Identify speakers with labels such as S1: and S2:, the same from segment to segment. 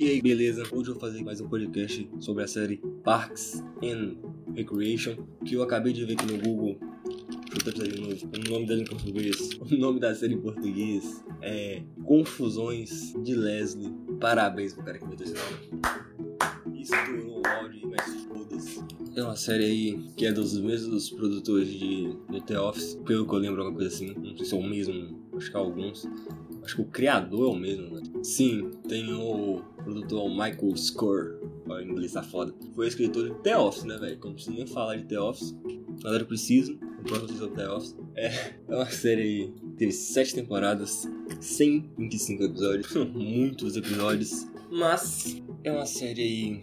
S1: E aí, beleza? Hoje eu vou fazer mais um podcast sobre a série Parks and Recreation, que eu acabei de ver aqui no Google. Deixa eu novo. O nome dela em português. O nome da série em português é Confusões de Leslie. Parabéns pro cara que meteu esse nome. Estourou o áudio, mas foda-se. É uma série aí que é dos mesmos produtores de, de The Office, pelo que eu lembro, alguma coisa assim. Não sei se é o mesmo, acho que é alguns. Acho que o criador é o mesmo, né? Sim, tem o produtor Michael Score. O inglês tá foda. Foi escritor de The Office, né, velho? Como preciso nem falar de The Office. Galera, preciso. O próximo sobre The Office. É, é uma série aí. Teve sete temporadas, 125 episódios. Muitos episódios. Mas é uma série aí.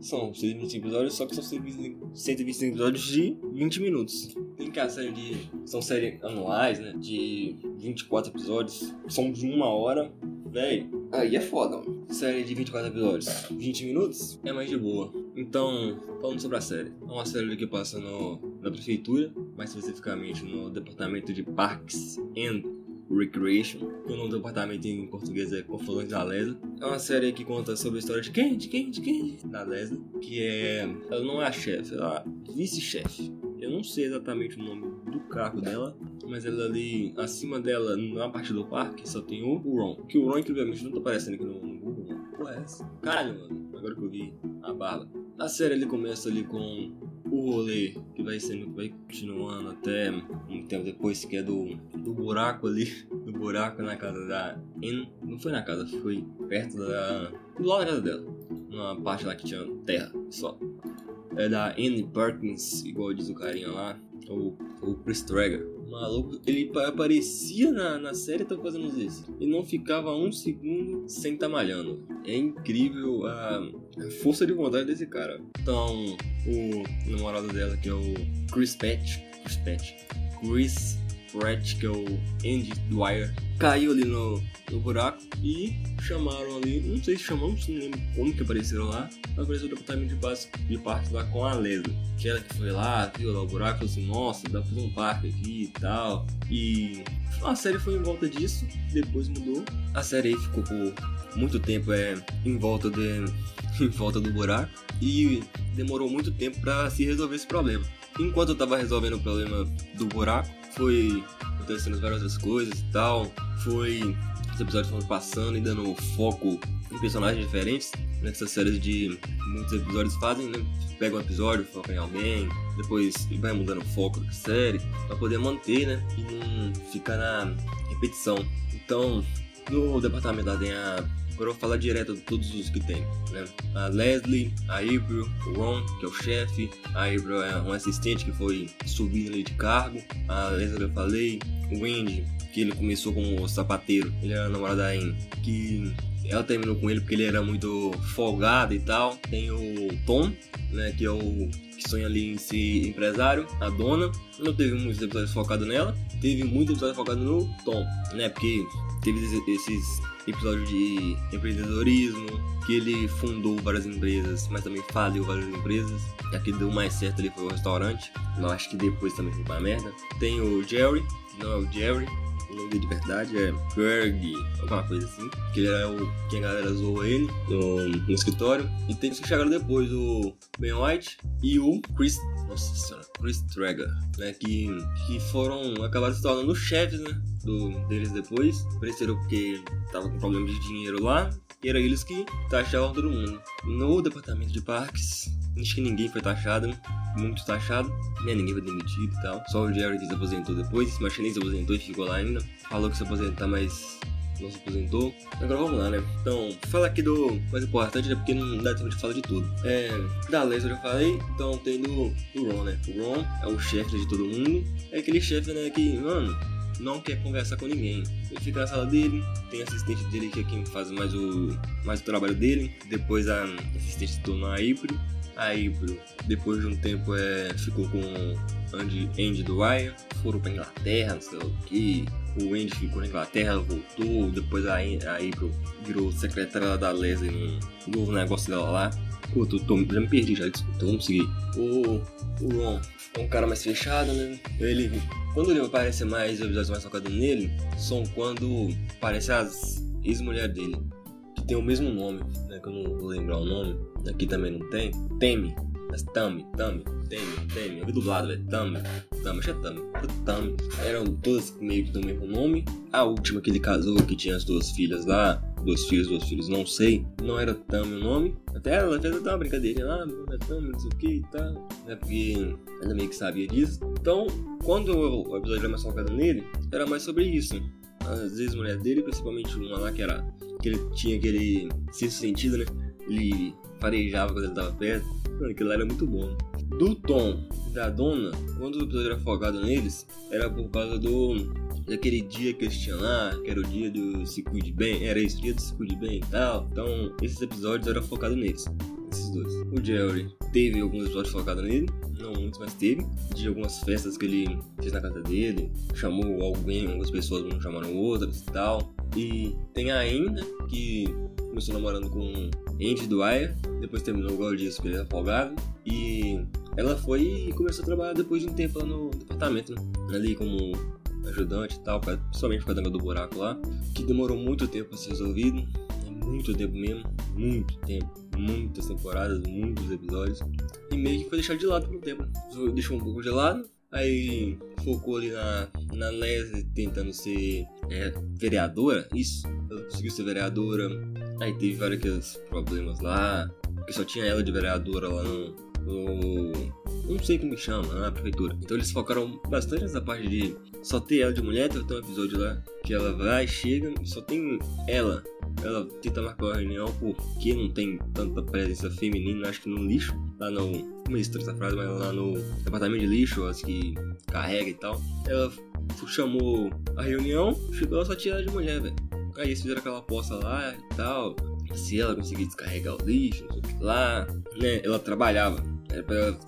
S1: São 125 episódios, só que são 125 episódios de 20 minutos. Tem que a série de. São séries anuais, né? De 24 episódios. São de uma hora. Véi, aí é foda, mano. Série de 24 episódios, 20 minutos, é mais de boa. Então, falando sobre a série. É uma série que passa no, na prefeitura, mais especificamente no departamento de Parks and Recreation, o nome do departamento em português é Confusões da Leslie. É uma série que conta sobre a história de quem? De quem? De quem? Da Leslie, que é. Ela não é a chefe, ela é vice-chefe. Eu não sei exatamente o nome do carro dela, mas ela ali, acima dela, na parte do parque, só tem o Ron. Que o Ron, incrivelmente, não tá aparecendo aqui no, no Google, mano. Pô, é essa? Caralho, mano. Agora que eu vi a barba. A série ele começa ali com o rolê que vai sendo, vai continuando até um tempo depois, que é do, do buraco ali, do buraco na casa da Anne. Não foi na casa, foi perto da. do lado da casa dela. Numa parte lá que tinha terra só. É da Anne Perkins, igual diz o carinha lá, ou o Chris Traeger. Maluco, ele aparecia na, na série tá fazendo isso. E não ficava um segundo sem tá malhando. É incrível a, a força de vontade desse cara. Então, o namorado dela, que é o Chris Patch, Chris Patch, Chris Pratt, que é o Andy Dwyer, caiu ali no, no buraco e chamaram ali, não sei se chamam, não lembro como que apareceram lá, apareceu o departamento de, base, de parque lá com a Leslie, que ela que foi lá, viu lá o buraco, assim, nossa, dá pra fazer um parque aqui e tal, e a série foi em volta disso, depois mudou, a série aí ficou por muito tempo é, em volta de em volta do buraco e demorou muito tempo para se resolver esse problema. Enquanto eu tava resolvendo o problema do buraco, foi acontecendo várias outras coisas e tal. Foi. Os episódios foram passando e dando foco em personagens diferentes. Nessas séries de muitos episódios fazem, né? Pega um episódio, foca em alguém, depois vai mudando o foco da série, pra poder manter, né? E não ficar na repetição. Então, no departamento da DNA Agora eu vou falar direto de todos os que tem, né? A Leslie, a April, o Ron, que é o chefe, a April é um assistente que foi subindo ali de cargo, a Leslie eu falei, o Andy, que ele começou como sapateiro, ele era namorado da Anne, que ela terminou com ele porque ele era muito folgado e tal. Tem o Tom, né, que é o sonha ali em ser empresário, a dona. Não teve muitos episódios focados nela, teve muitos episódios focados no Tom, né, porque teve esses episódios de empreendedorismo, que ele fundou várias empresas, mas também faliu várias empresas. A que deu mais certo ali foi o restaurante. Não acho que depois também foi uma merda. Tem o Jerry, não é o Jerry, o nome de verdade é Berg, alguma coisa assim. Que ele é o que a galera zoou ele no, no escritório. E tem que chegaram depois, o Ben White e o Chris. Nossa senhora, Chris Traeger, né? Que, que foram. acabaram se tornando chefes, né? Do, deles depois. Apareceram porque tava com problema de dinheiro lá. E era eles que taxavam todo mundo. No departamento de parques, acho que ninguém foi taxado, muito taxado, né? Ninguém foi demitido e tal. Só o Jerry que se aposentou depois, mas nem se aposentou e ficou lá ainda. Falou que se aposentar, mas não se aposentou. Agora vamos lá, né? Então, fala aqui do mais importante, né? Porque não dá tempo de falar de tudo. É, da Leslie eu já falei, então tem do, do Ron, né? O Ron é o chefe de todo mundo. É aquele chefe, né, que, mano, não quer conversar com ninguém. Ele fica na sala dele, tem assistente dele que é quem faz mais o, mais o trabalho dele. Depois a assistente se tornou a April. A April, depois de um tempo, é, ficou com Andy, Andy Dwyer. Foram pra Inglaterra, não sei o que. O Andy ficou na Inglaterra, voltou. Depois a, April virou secretária da Leslie num novo negócio dela lá. Pô, tô, tô, já me perdi já, desculpa, vamos seguir. O, o Ron é um cara mais fechado, né? Ele quando ele aparece mais, os episódios mais focados nele, são quando aparece as ex-mulher dele. Tem o mesmo nome, né? Que eu não vou lembrar o nome. Aqui também não tem. Teme. Mas Tami, Tami, Temi, Temi. Eu vi dublado, velho. Tami, Tami, acho que é Tami. Tami. Eram todas meio que do mesmo nome. A última que ele casou, que tinha as duas filhas lá. Dois filhos, dois filhos, não sei. Não era Tami o nome. Até ela fez até uma brincadeirinha lá, meu nome é Tami, não sei o que e tal. É porque ela meio que sabia disso. Então, quando o episódio era mais focado nele, era mais sobre isso. Às vezes, mulher dele, principalmente uma lá que era. Que ele tinha aquele sexto sentido, né? Ele farejava quando ele tava perto. Mano, aquilo lá era muito bom. Do Tom da Dona, quando o episódio era focado neles, era por causa do. daquele dia que eles tinham lá, que era o dia do se cuide bem, era esse dia do se cuide bem e tal. Então, esses episódios eram focados neles. Esses dois. O Jerry teve alguns episódios focados nele, não muitos, mas teve. De algumas festas que ele fez na casa dele, chamou alguém, algumas pessoas não chamaram outras e tal. E tem ainda que começou namorando com Andy Dwyer, depois terminou igual disso porque ele era folgado. E ela foi e começou a trabalhar depois de um tempo lá no departamento, né? Ali como ajudante e tal, principalmente por causa do buraco lá, que demorou muito tempo pra ser resolvido, muito tempo mesmo, muito tempo, muitas temporadas, muitos episódios, e meio que foi deixado de lado por um tempo, deixou um pouco de lado, aí focou ali na, na Leslie tentando ser é, vereadora, isso, ela conseguiu ser vereadora, aí teve vários problemas lá, que só tinha ela de vereadora lá no, no não sei como chama, na prefeitura. Então eles focaram bastante nessa parte de só ter ela de mulher. Tem um episódio lá que ela vai, chega só tem ela. Ela tenta marcar uma reunião porque não tem tanta presença feminina, acho que no lixo, lá no. Como é estranha essa frase, mas lá no departamento de lixo, as que carrega e tal. Ela chamou a reunião, chegou só tinha ela de mulher, velho. Aí eles fizeram aquela aposta lá e tal. Se ela conseguir descarregar o lixo, não sei o que lá, né? Ela trabalhava. Era pra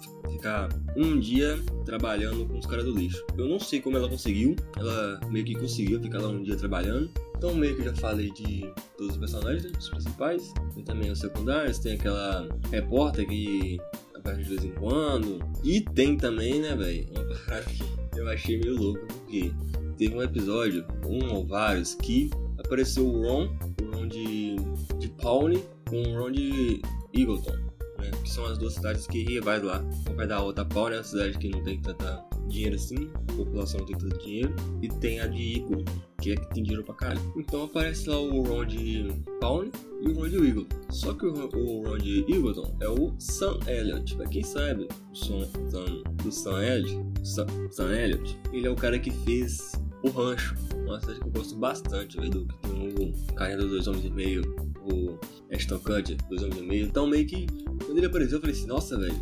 S1: ficar um dia trabalhando com os caras do lixo. Eu não sei como ela conseguiu, ela meio que conseguiu ficar lá um dia trabalhando. Então meio que já falei de todos os personagens, né, os principais. Tem também os secundários, tem aquela repórter que aparece de vez em quando. E tem também, né, velho, uma parada que eu achei meio louco, porque teve um episódio, um ou vários, que apareceu o Ron, o Ron de, de Pawnee com o Ron de Eagleton? São as duas cidades que rivais lá. Uma vai da outra pau, né? A cidade que não tem tanta dinheiro assim, a população não tem tanto dinheiro. E tem a de Eagle, que é que tem dinheiro pra caralho. Então aparece lá o Ron de Pawn e o Ron de Eagle. Só que o, Ron de Eagleton é o Sam Elliott. Pra quem sabe o som do Sam Elliott, Sam, Sam ele é o cara que fez o Rancho. Uma cidade que eu gosto bastante, velho. Tem o Carrinho dos Dois Homens e Meio, o Kutcher, Dois Homens e Meio. Então meio que quando ele apareceu, eu falei assim, nossa, velho,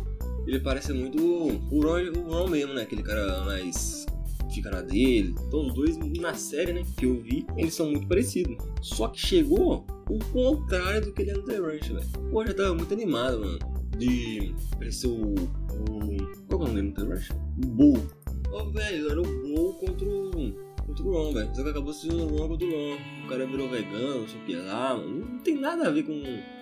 S1: ele parece muito o Ron, o Ron mesmo, né? Aquele cara mais fica na dele. Então os dois na série, né, que eu vi, eles são muito parecidos. Só que chegou o contrário do que ele é no The Ranch, velho. Pô, já tava muito animado, mano. De parecer o. o qual é o nome dele no The Ranch? O Bull. Ó, oh, velho, era o Bull contra o. contra o Ron, velho. Só que acabou sendo o Ron o. O cara virou vegano, não sei o que lá, mano. Não tem nada a ver com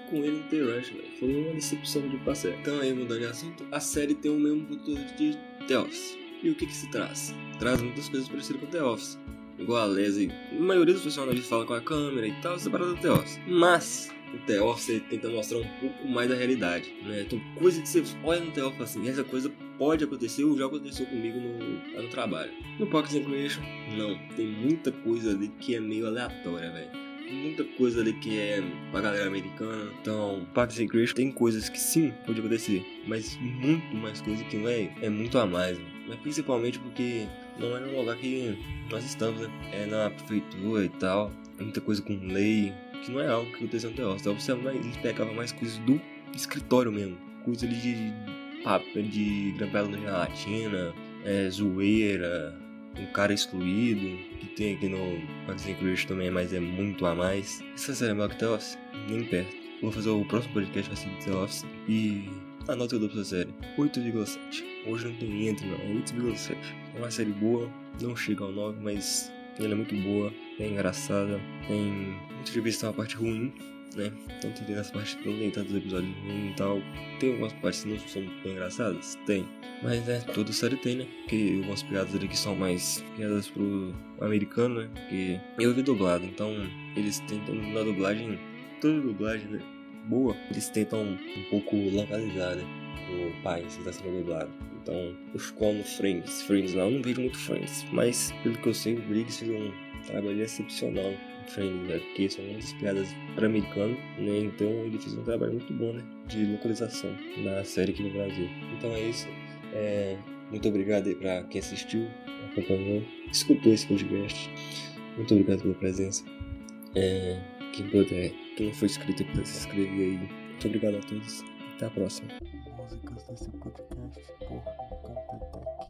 S1: com ele no The Rush, velho. Foi uma decepção de passeio. Então aí, mudando de assunto, a série tem o mesmo futuro de The Office. E o que que se traz? Traz muitas coisas parecidas com The Office. Igual a Leslie, a maioria dos personagens fala com a câmera e tal, separado do The Office. Mas, o The Office tenta mostrar um pouco mais da realidade, né? Então, coisa que você olha no The Office assim, essa coisa pode acontecer ou já aconteceu comigo no, no trabalho. No Parks and Recreation, não. Tem muita coisa ali que é meio aleatória, velho muita coisa ali que é pra galera americana. Então, Parks and Recreation tem coisas que sim, pode acontecer, mas muito mais coisa que não é, é muito a mais. Né? Mas principalmente porque não é no lugar que nós estamos, né? É na prefeitura e tal. Muita coisa com lei, que não é algo que aconteceu no Teócio. Então você eles pegavam mais coisas do escritório mesmo. Coisa ali de papel de gravela na gelatina, é, zoeira, um cara excluído, que tem aqui no Recreation também, mas é muito a mais. Essa série é melhor que The Office? Nem perto. Vou fazer o próximo podcast vai ser The Office e a nota que eu dou pra essa série, 8,7. Hoje não tem entre não, 8,7. É uma série boa, não chega ao 9, mas ela é muito boa, é engraçada, tem... Muitas vezes tem uma parte ruim, né? Então tem nessa parte não tem tantos episódios ruins e tal. Tem algumas partes que não são tão engraçadas? Tem. Mas é, toda série tem, né? Porque algumas piadas ali que são mais piadas pro americano, né? Porque eu vi dublado, então eles tentam na dublagem toda dublagem, né? Boa. Eles tentam um pouco localizar, né? O país que está sendo dublado. Então, os como Friends. Friends lá, eu não vejo muito Friends. Mas, pelo que eu sei, o Briggs fez um trabalho excepcional né? Porque são muitas piadas para americano, né? Então, ele fez um trabalho muito bom, né? De localização na série aqui no Brasil. Então é isso. É, muito obrigado aí pra quem assistiu, acompanhou, escutou esse podcast. Muito obrigado pela presença. É, quem puder, quem não foi inscrito, puder se inscrever aí. Muito obrigado a todos. Até a próxima. Músicas desse podcast.